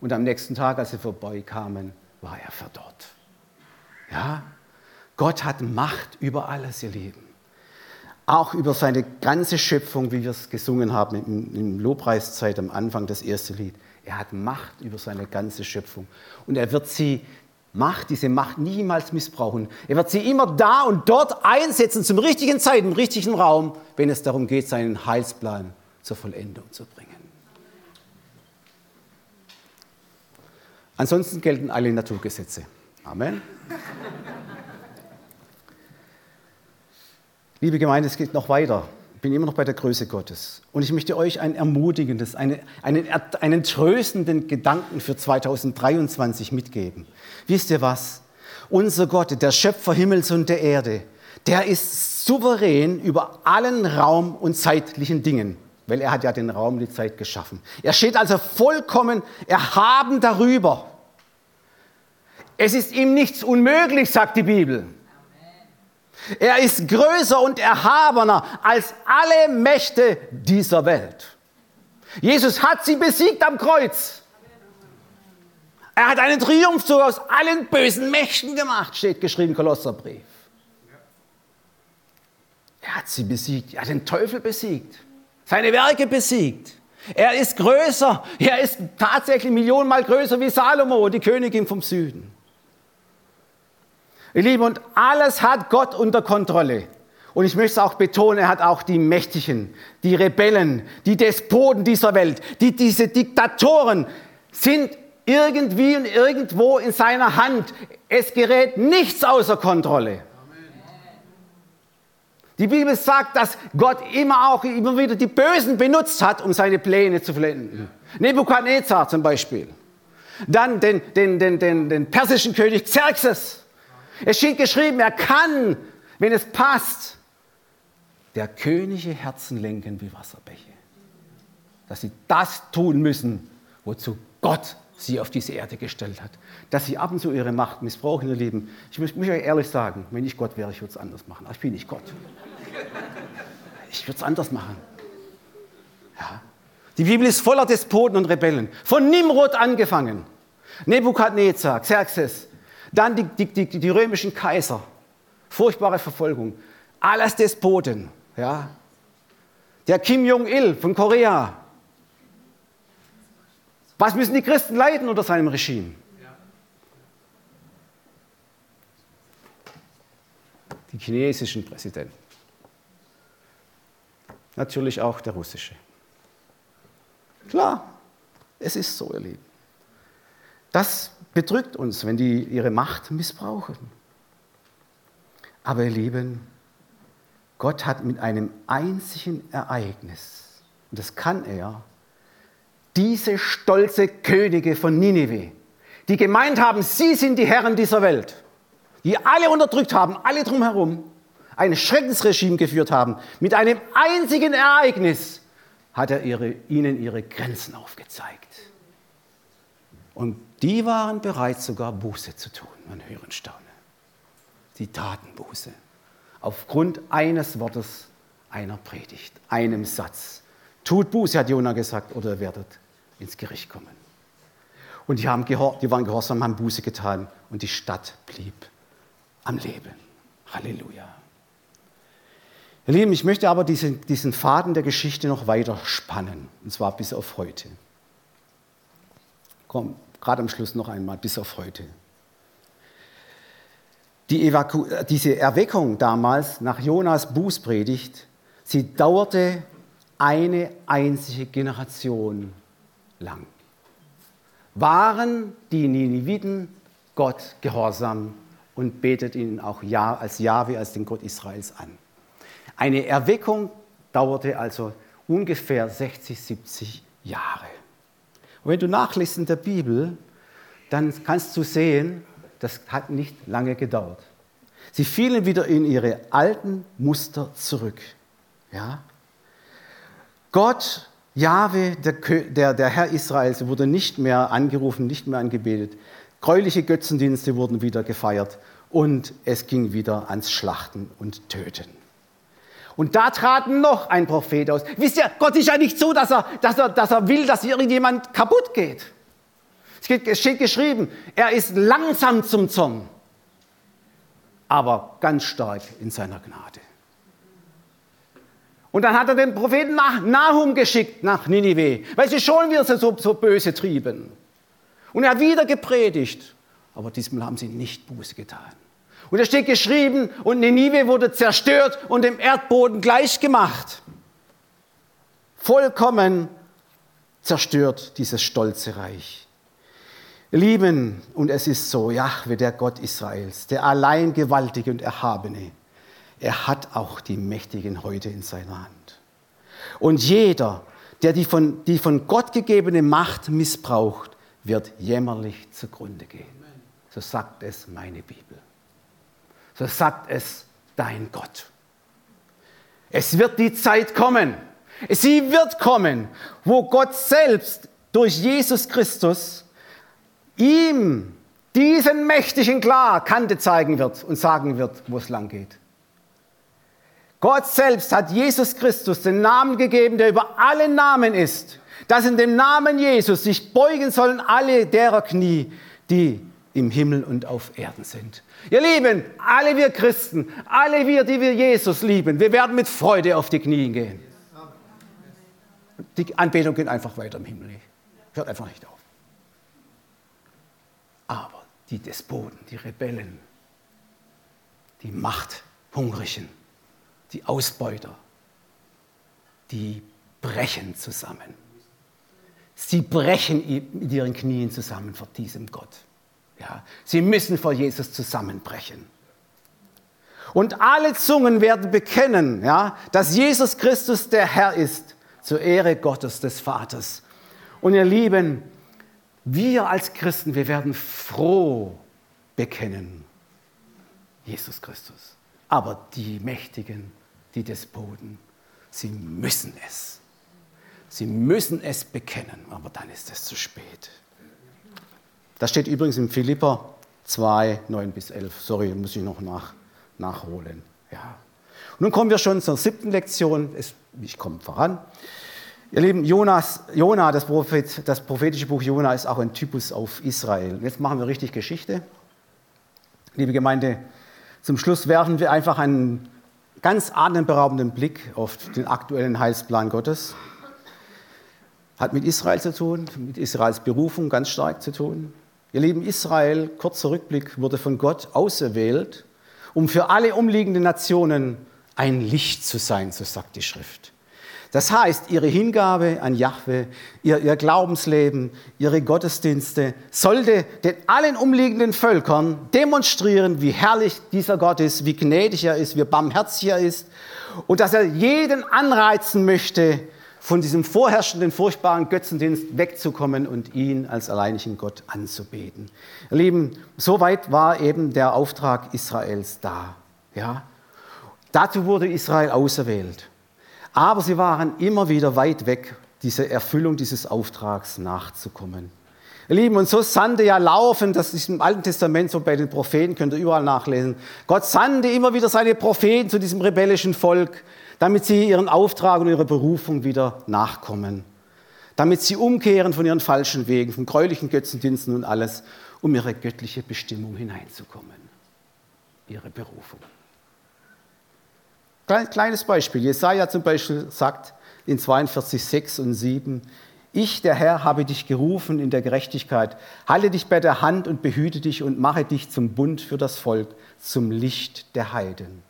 Und am nächsten Tag, als sie vorbeikamen, war er verdorrt. Ja? Gott hat Macht über alles, ihr Lieben auch über seine ganze Schöpfung, wie wir es gesungen haben in, in Lobpreiszeit am Anfang, das erste Lied. Er hat Macht über seine ganze Schöpfung. Und er wird sie Macht, diese Macht niemals missbrauchen. Er wird sie immer da und dort einsetzen, zum richtigen Zeit, im richtigen Raum, wenn es darum geht, seinen Heilsplan zur Vollendung zu bringen. Ansonsten gelten alle Naturgesetze. Amen. Liebe Gemeinde, es geht noch weiter. Ich bin immer noch bei der Größe Gottes. Und ich möchte euch ein ermutigendes, eine, einen, einen tröstenden Gedanken für 2023 mitgeben. Wisst ihr was? Unser Gott, der Schöpfer Himmels und der Erde, der ist souverän über allen Raum und zeitlichen Dingen, weil er hat ja den Raum und die Zeit geschaffen. Er steht also vollkommen erhaben darüber. Es ist ihm nichts unmöglich, sagt die Bibel. Er ist größer und erhabener als alle Mächte dieser Welt. Jesus hat sie besiegt am Kreuz. Er hat einen Triumphzug aus allen bösen Mächten gemacht, steht geschrieben im Kolosserbrief. Er hat sie besiegt, er hat den Teufel besiegt, seine Werke besiegt. Er ist größer, er ist tatsächlich millionenmal größer wie Salomo, die Königin vom Süden. Ihr Lieben, und alles hat Gott unter Kontrolle. Und ich möchte es auch betonen, er hat auch die Mächtigen, die Rebellen, die Despoten dieser Welt, die, diese Diktatoren sind irgendwie und irgendwo in seiner Hand. Es gerät nichts außer Kontrolle. Die Bibel sagt, dass Gott immer auch immer wieder die Bösen benutzt hat, um seine Pläne zu vollenden. Nebukadnezar zum Beispiel. Dann den, den, den, den, den persischen König Xerxes. Es steht geschrieben, er kann, wenn es passt, der Könige Herzen lenken wie Wasserbäche. Dass sie das tun müssen, wozu Gott sie auf diese Erde gestellt hat. Dass sie ab und zu ihre Macht missbrauchen, ihr Lieben. Ich muss, muss euch ehrlich sagen, wenn ich Gott wäre, ich würde es anders machen. Aber ich bin nicht Gott. Ich würde es anders machen. Ja. Die Bibel ist voller Despoten und Rebellen. Von Nimrod angefangen. Nebukadnezar, Xerxes, dann die, die, die, die römischen Kaiser. Furchtbare Verfolgung. Alles Despoten. Ja. Der Kim Jong-il von Korea. Was müssen die Christen leiden unter seinem Regime? Die chinesischen Präsidenten. Natürlich auch der russische. Klar, es ist so, ihr Lieben. Das bedrückt uns, wenn die ihre Macht missbrauchen. Aber ihr Lieben, Gott hat mit einem einzigen Ereignis, und das kann er, diese stolze Könige von Ninive, die gemeint haben, sie sind die Herren dieser Welt, die alle unterdrückt haben, alle drumherum, ein Schreckensregime geführt haben, mit einem einzigen Ereignis hat er ihre, ihnen ihre Grenzen aufgezeigt. Und die waren bereit, sogar Buße zu tun. Man hören staune. Die taten Buße. Aufgrund eines Wortes, einer Predigt, einem Satz. Tut Buße, hat Jona gesagt, oder ihr werdet ins Gericht kommen. Und die, haben die waren gehorsam, haben Buße getan und die Stadt blieb am Leben. Halleluja. Ihr Lieben, ich möchte aber diesen, diesen Faden der Geschichte noch weiter spannen, und zwar bis auf heute. Komm, gerade am Schluss noch einmal, bis auf heute. Die Evaku diese Erweckung damals nach Jonas Bußpredigt, sie dauerte eine einzige Generation lang. Waren die Niniviten Gott gehorsam und betet ihn auch als Jahwe, als den Gott Israels an. Eine Erweckung dauerte also ungefähr 60, 70 Jahre. Und wenn du nachliest in der Bibel, dann kannst du sehen, das hat nicht lange gedauert. Sie fielen wieder in ihre alten Muster zurück. Ja? Gott, Jahwe, der, der, der Herr Israels, wurde nicht mehr angerufen, nicht mehr angebetet. Gräuliche Götzendienste wurden wieder gefeiert und es ging wieder ans Schlachten und Töten. Und da trat noch ein Prophet aus. Wisst ihr, Gott ist ja nicht so, dass er, dass er, dass er will, dass irgendjemand kaputt geht. Es steht geschrieben, er ist langsam zum Zorn, aber ganz stark in seiner Gnade. Und dann hat er den Propheten Nahum geschickt nach Ninive, weil sie schon wieder so, so böse trieben. Und er hat wieder gepredigt, aber diesmal haben sie nicht Buße getan. Und da steht geschrieben, und Ninive wurde zerstört und dem Erdboden gleichgemacht. Vollkommen zerstört dieses stolze Reich. Lieben, und es ist so, Jahwe, der Gott Israels, der allein Gewaltige und Erhabene, er hat auch die Mächtigen heute in seiner Hand. Und jeder, der die von, die von Gott gegebene Macht missbraucht, wird jämmerlich zugrunde gehen. So sagt es meine Bibel. So sagt es dein Gott. Es wird die Zeit kommen. Sie wird kommen, wo Gott selbst durch Jesus Christus ihm diesen Mächtigen klar Kante zeigen wird und sagen wird, wo es lang geht. Gott selbst hat Jesus Christus den Namen gegeben, der über alle Namen ist, dass in dem Namen Jesus sich beugen sollen alle derer Knie, die im Himmel und auf Erden sind. Ihr Lieben, alle wir Christen, alle wir, die wir Jesus lieben, wir werden mit Freude auf die Knie gehen. Die Anbetung geht einfach weiter im Himmel. Hört einfach nicht auf. Aber die Despoten, die Rebellen, die Machthungrigen, die Ausbeuter, die brechen zusammen. Sie brechen mit ihren Knien zusammen vor diesem Gott. Ja, sie müssen vor Jesus zusammenbrechen. Und alle Zungen werden bekennen, ja, dass Jesus Christus der Herr ist, zur Ehre Gottes des Vaters. Und ihr Lieben, wir als Christen, wir werden froh bekennen, Jesus Christus. Aber die Mächtigen, die Despoten, sie müssen es. Sie müssen es bekennen, aber dann ist es zu spät. Das steht übrigens in Philippa 2, 9 bis 11. Sorry, muss ich noch nach, nachholen. Ja. Und nun kommen wir schon zur siebten Lektion. Ich komme voran. Ihr Lieben, Jonas, Jona, das, Prophet, das prophetische Buch Jona ist auch ein Typus auf Israel. Jetzt machen wir richtig Geschichte. Liebe Gemeinde, zum Schluss werfen wir einfach einen ganz atemberaubenden Blick auf den aktuellen Heilsplan Gottes. Hat mit Israel zu tun, mit Israels Berufung ganz stark zu tun. Ihr lieben Israel, kurzer Rückblick, wurde von Gott auserwählt, um für alle umliegenden Nationen ein Licht zu sein, so sagt die Schrift. Das heißt, ihre Hingabe an Jahwe, ihr, ihr, Glaubensleben, ihre Gottesdienste sollte den allen umliegenden Völkern demonstrieren, wie herrlich dieser Gott ist, wie gnädig er ist, wie barmherzig er ist und dass er jeden anreizen möchte, von diesem vorherrschenden, furchtbaren Götzendienst wegzukommen und ihn als alleinigen Gott anzubeten. Ihr Lieben, soweit war eben der Auftrag Israels da. Ja? Dazu wurde Israel auserwählt. Aber sie waren immer wieder weit weg, dieser Erfüllung dieses Auftrags nachzukommen. Ihr Lieben, und so sandte ja laufend, das ist im Alten Testament so bei den Propheten, könnt ihr überall nachlesen, Gott sandte immer wieder seine Propheten zu diesem rebellischen Volk, damit sie ihren Auftrag und ihrer Berufung wieder nachkommen. Damit sie umkehren von ihren falschen Wegen, von gräulichen Götzendiensten und alles, um ihre göttliche Bestimmung hineinzukommen. Ihre Berufung. Kleines Beispiel. Jesaja zum Beispiel sagt in 42, 6 und 7, ich, der Herr, habe dich gerufen in der Gerechtigkeit. Halte dich bei der Hand und behüte dich und mache dich zum Bund für das Volk, zum Licht der Heiden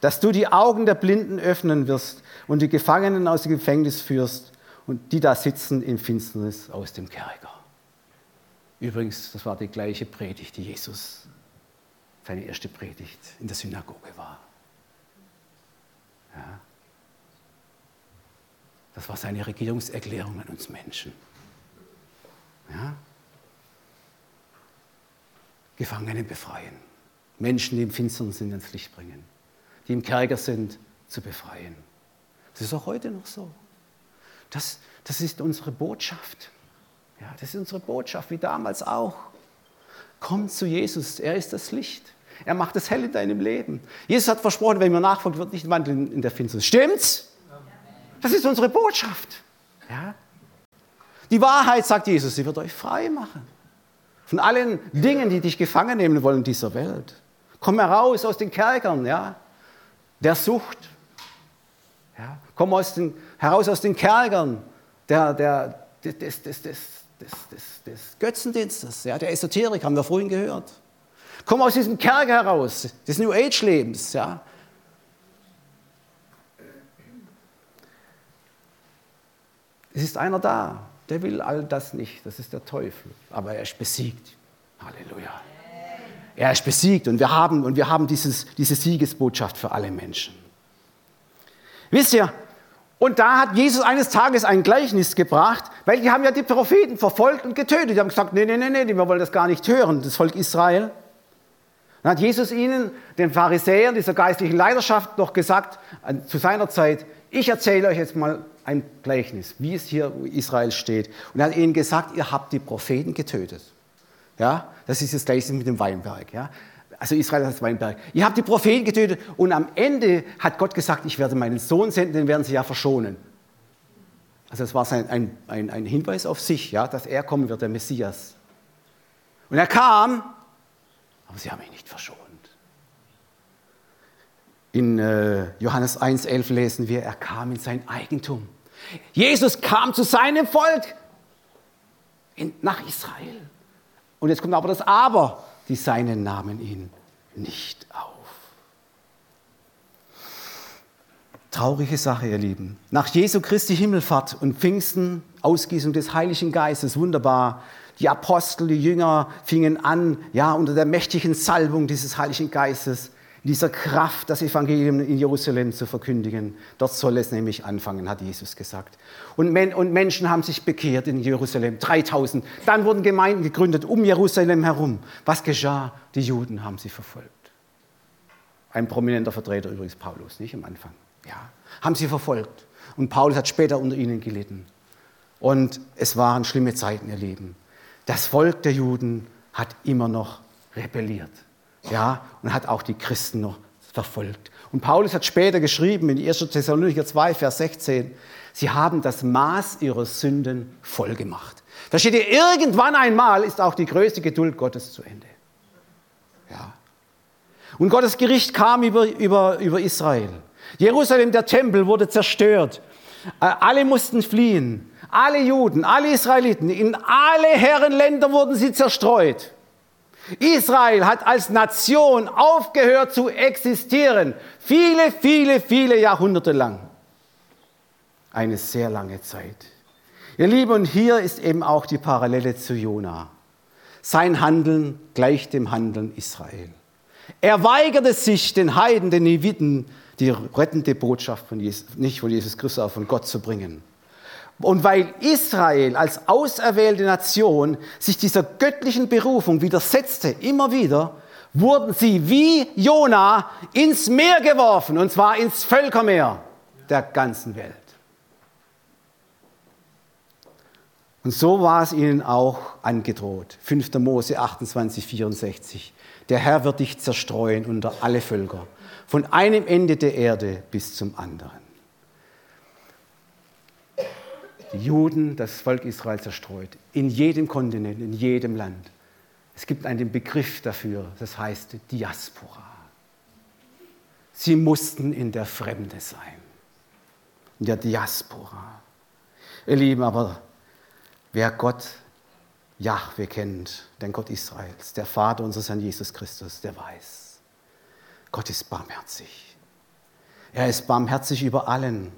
dass du die Augen der Blinden öffnen wirst und die Gefangenen aus dem Gefängnis führst und die da sitzen in Finsternis aus dem Kerker. Übrigens, das war die gleiche Predigt, die Jesus, seine erste Predigt in der Synagoge war. Ja. Das war seine Regierungserklärung an uns Menschen. Ja. Gefangene befreien, Menschen, die im Finstern sind, ins Licht bringen die im Kerker sind, zu befreien. Das ist auch heute noch so. Das, das ist unsere Botschaft. Ja, das ist unsere Botschaft, wie damals auch. Komm zu Jesus, er ist das Licht. Er macht es hell in deinem Leben. Jesus hat versprochen, wenn mir nachfolgt, wird nicht wandeln in der Finsternis. Stimmt's? Das ist unsere Botschaft. Ja? Die Wahrheit, sagt Jesus, sie wird euch frei machen. Von allen Dingen, die dich gefangen nehmen wollen in dieser Welt. Komm heraus aus den Kerkern, ja der Sucht. Ja, komm aus den, heraus aus den Kerkern der, der, des, des, des, des, Götzendienstes, ja, der Esoterik, haben wir vorhin gehört. Komm aus diesem Kerker heraus, des New Age-Lebens. Ja. Es ist einer da, der will all das nicht, das ist der Teufel, aber er ist besiegt. Halleluja. Er ist besiegt und wir haben, und wir haben dieses, diese Siegesbotschaft für alle Menschen. Wisst ihr, und da hat Jesus eines Tages ein Gleichnis gebracht, weil die haben ja die Propheten verfolgt und getötet. Die haben gesagt, nee, nee, nee, nee, wir wollen das gar nicht hören, das Volk Israel. Dann hat Jesus ihnen, den Pharisäern, dieser geistlichen Leidenschaft, noch gesagt, zu seiner Zeit, ich erzähle euch jetzt mal ein Gleichnis, wie es hier Israel steht. Und er hat ihnen gesagt, ihr habt die Propheten getötet. Ja, das ist das Gleiche mit dem Weinberg. Ja. Also Israel das Weinberg. Ihr habt die Propheten getötet und am Ende hat Gott gesagt, ich werde meinen Sohn senden, den werden sie ja verschonen. Also das war ein, ein, ein Hinweis auf sich, ja, dass er kommen wird, der Messias. Und er kam, aber sie haben ihn nicht verschont. In äh, Johannes 1,11 lesen wir, er kam in sein Eigentum. Jesus kam zu seinem Volk in, nach Israel. Und jetzt kommt aber das Aber die Seinen nahmen ihn nicht auf. Traurige Sache, ihr Lieben. Nach Jesu Christi Himmelfahrt und Pfingsten, Ausgießung des Heiligen Geistes, wunderbar. Die Apostel, die Jünger fingen an, ja, unter der mächtigen Salbung dieses Heiligen Geistes dieser Kraft, das Evangelium in Jerusalem zu verkündigen. Dort soll es nämlich anfangen, hat Jesus gesagt. Und, Men und Menschen haben sich bekehrt in Jerusalem, 3000. Dann wurden Gemeinden gegründet um Jerusalem herum. Was geschah? Die Juden haben sie verfolgt. Ein prominenter Vertreter übrigens, Paulus, nicht am Anfang. Ja, haben sie verfolgt. Und Paulus hat später unter ihnen gelitten. Und es waren schlimme Zeiten, ihr Leben. Das Volk der Juden hat immer noch rebelliert ja, und hat auch die Christen noch verfolgt. Und Paulus hat später geschrieben in 1. Thessalonicher 2, Vers 16, sie haben das Maß ihrer Sünden voll gemacht. Da steht hier, irgendwann einmal ist auch die größte Geduld Gottes zu Ende. Ja. Und Gottes Gericht kam über, über, über Israel. Jerusalem, der Tempel, wurde zerstört. Äh, alle mussten fliehen. Alle Juden, alle Israeliten, in alle Herrenländer wurden sie zerstreut. Israel hat als Nation aufgehört zu existieren. Viele, viele, viele Jahrhunderte lang. Eine sehr lange Zeit. Ihr Lieben, und hier ist eben auch die Parallele zu Jona. Sein Handeln gleicht dem Handeln Israel. Er weigerte sich, den Heiden, den Neviten, die rettende Botschaft von Jesus, nicht von Jesus Christus, aber von Gott zu bringen. Und weil Israel als auserwählte Nation sich dieser göttlichen Berufung widersetzte, immer wieder, wurden sie wie Jona ins Meer geworfen, und zwar ins Völkermeer der ganzen Welt. Und so war es ihnen auch angedroht. 5. Mose 28, 64. Der Herr wird dich zerstreuen unter alle Völker, von einem Ende der Erde bis zum anderen die Juden, das Volk Israel zerstreut. In jedem Kontinent, in jedem Land. Es gibt einen Begriff dafür, das heißt Diaspora. Sie mussten in der Fremde sein, in der Diaspora. Ihr Lieben, aber wer Gott, Jahwe kennt, den Gott Israels, der Vater unseres Herrn Jesus Christus, der weiß, Gott ist barmherzig. Er ist barmherzig über allen,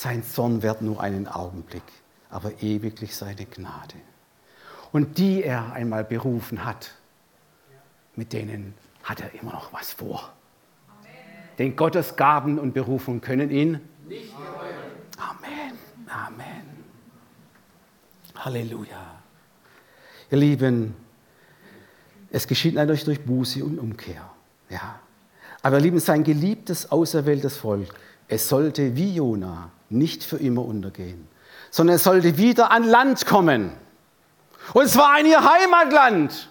sein Zorn währt nur einen Augenblick, aber ewiglich seine Gnade. Und die er einmal berufen hat, mit denen hat er immer noch was vor. Amen. Denn Gottes Gaben und Berufung können ihn nicht bereuen. Amen. Amen. Halleluja. Ihr Lieben, es geschieht natürlich durch Buße und Umkehr. Ja. Aber ihr Lieben, sein geliebtes, auserwähltes Volk, es sollte wie Jona nicht für immer untergehen, sondern es sollte wieder an Land kommen. Und zwar in ihr Heimatland,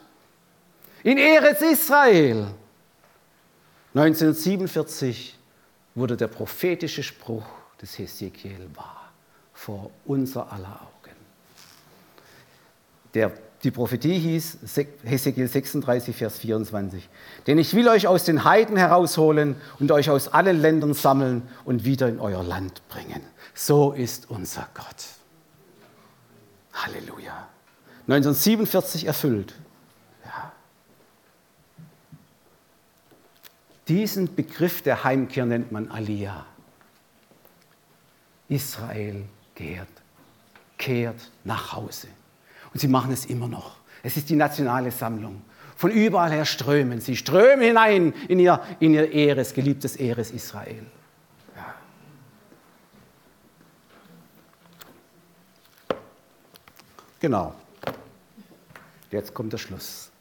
in Eretz Israel. 1947 wurde der prophetische Spruch des Hesekiel wahr, vor unser aller Augen. Der, die Prophetie hieß Hesekiel 36, Vers 24. Denn ich will euch aus den Heiden herausholen und euch aus allen Ländern sammeln und wieder in euer Land bringen. So ist unser Gott. Halleluja. 1947 erfüllt. Ja. Diesen Begriff der Heimkehr nennt man Aliyah. Israel kehrt, kehrt nach Hause. Und sie machen es immer noch. Es ist die nationale Sammlung Von überall her strömen sie, strömen hinein in ihr, in ihr Ehres, geliebtes Ehres Israel. Ja. Genau. Jetzt kommt der Schluss.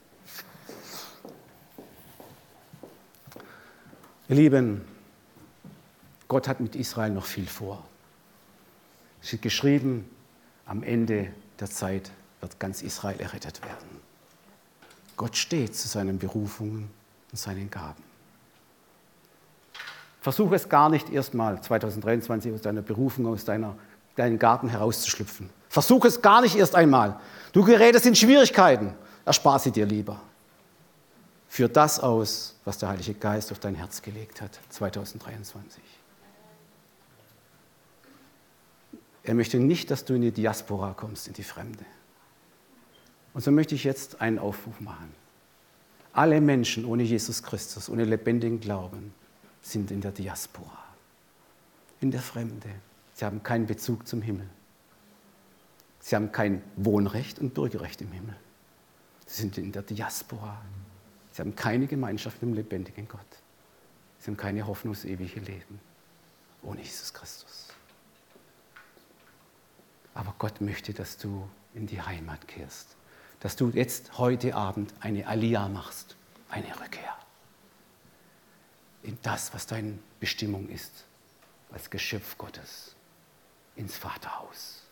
Ihr Lieben, Gott hat mit Israel noch viel vor. Es steht geschrieben, am Ende der Zeit wird ganz Israel errettet werden. Gott steht zu seinen Berufungen und seinen Gaben. Versuche es gar nicht erstmal 2023 aus deiner Berufung, aus deiner, deinem Garten herauszuschlüpfen. Versuche es gar nicht erst einmal. Du gerätest in Schwierigkeiten. Erspar sie dir lieber. Führ das aus, was der Heilige Geist auf dein Herz gelegt hat, 2023. Er möchte nicht, dass du in die Diaspora kommst, in die Fremde. Und so möchte ich jetzt einen Aufruf machen. Alle Menschen ohne Jesus Christus, ohne lebendigen Glauben, sind in der Diaspora, in der Fremde. Sie haben keinen Bezug zum Himmel. Sie haben kein Wohnrecht und Bürgerrecht im Himmel. Sie sind in der Diaspora. Sie haben keine Gemeinschaft mit dem lebendigen Gott. Sie haben keine Hoffnung aufs ewige Leben ohne Jesus Christus. Aber Gott möchte, dass du in die Heimat kehrst. Dass du jetzt heute Abend eine Aliyah machst, eine Rückkehr. In das, was deine Bestimmung ist, als Geschöpf Gottes, ins Vaterhaus.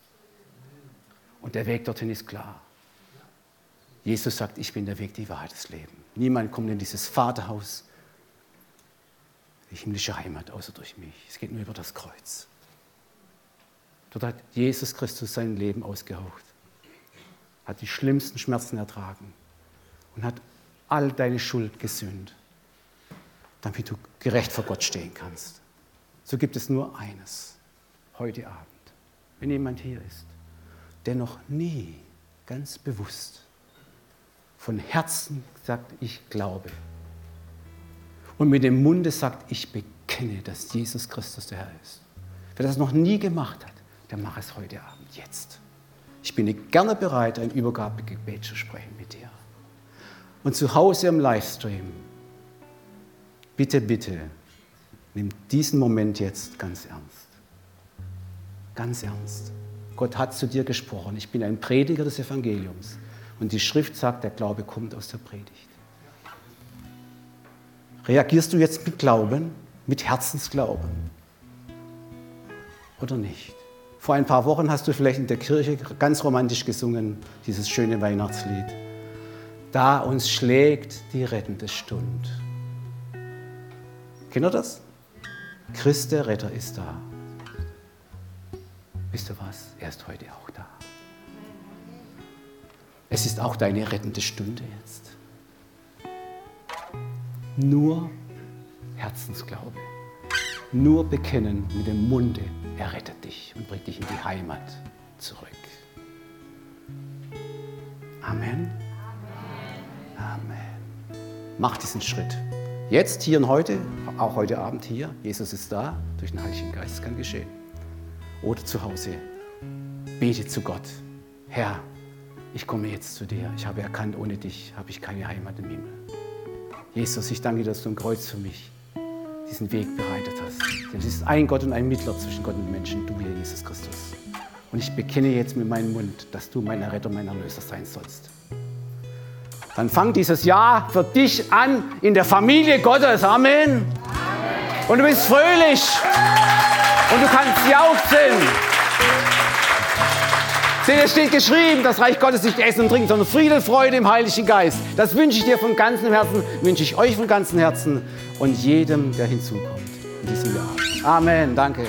Und der Weg dorthin ist klar. Jesus sagt, ich bin der Weg, die Wahrheit, das Leben. Niemand kommt in dieses Vaterhaus, die himmlische Heimat, außer durch mich. Es geht nur über das Kreuz. Dort hat Jesus Christus sein Leben ausgehaucht, hat die schlimmsten Schmerzen ertragen und hat all deine Schuld gesühnt, damit du gerecht vor Gott stehen kannst. So gibt es nur eines heute Abend, wenn jemand hier ist, der noch nie ganz bewusst von Herzen sagt, ich glaube und mit dem Munde sagt, ich bekenne, dass Jesus Christus der Herr ist. Wer das noch nie gemacht hat, dann mach es heute Abend, jetzt. Ich bin gerne bereit, ein Übergabegebet zu sprechen mit dir. Und zu Hause im Livestream, bitte, bitte, nimm diesen Moment jetzt ganz ernst. Ganz ernst. Gott hat zu dir gesprochen. Ich bin ein Prediger des Evangeliums. Und die Schrift sagt, der Glaube kommt aus der Predigt. Reagierst du jetzt mit Glauben, mit Herzensglauben oder nicht? Vor ein paar Wochen hast du vielleicht in der Kirche ganz romantisch gesungen, dieses schöne Weihnachtslied. Da uns schlägt die rettende Stund. Kennt ihr das? Christ der Retter ist da. Wisst ihr was? Er ist heute auch da. Es ist auch deine rettende Stunde jetzt. Nur Herzensglaube. Nur bekennen mit dem Munde, er rettet dich und bringt dich in die Heimat zurück. Amen. Amen. Mach diesen Schritt. Jetzt, hier und heute, auch heute Abend hier. Jesus ist da, durch den Heiligen Geist kann geschehen. Oder zu Hause. Bete zu Gott. Herr, ich komme jetzt zu dir. Ich habe erkannt, ohne dich habe ich keine Heimat im Himmel. Jesus, ich danke dir, dass du ein Kreuz für mich diesen Weg bereitet hast. Denn es ist ein Gott und ein Mittler zwischen Gott und Menschen, du hier, Jesus Christus. Und ich bekenne jetzt mit meinem Mund, dass du mein Retter, mein Erlöser sein sollst. Dann fang dieses Jahr für dich an in der Familie Gottes. Amen. Amen. Und du bist fröhlich. Und du kannst jauchzen. Denn es steht geschrieben, das Reich Gottes nicht Essen und Trinken, sondern Friede, Freude im Heiligen Geist. Das wünsche ich dir von ganzem Herzen, wünsche ich euch von ganzem Herzen und jedem, der hinzukommt in diesem Jahr. Amen. Danke.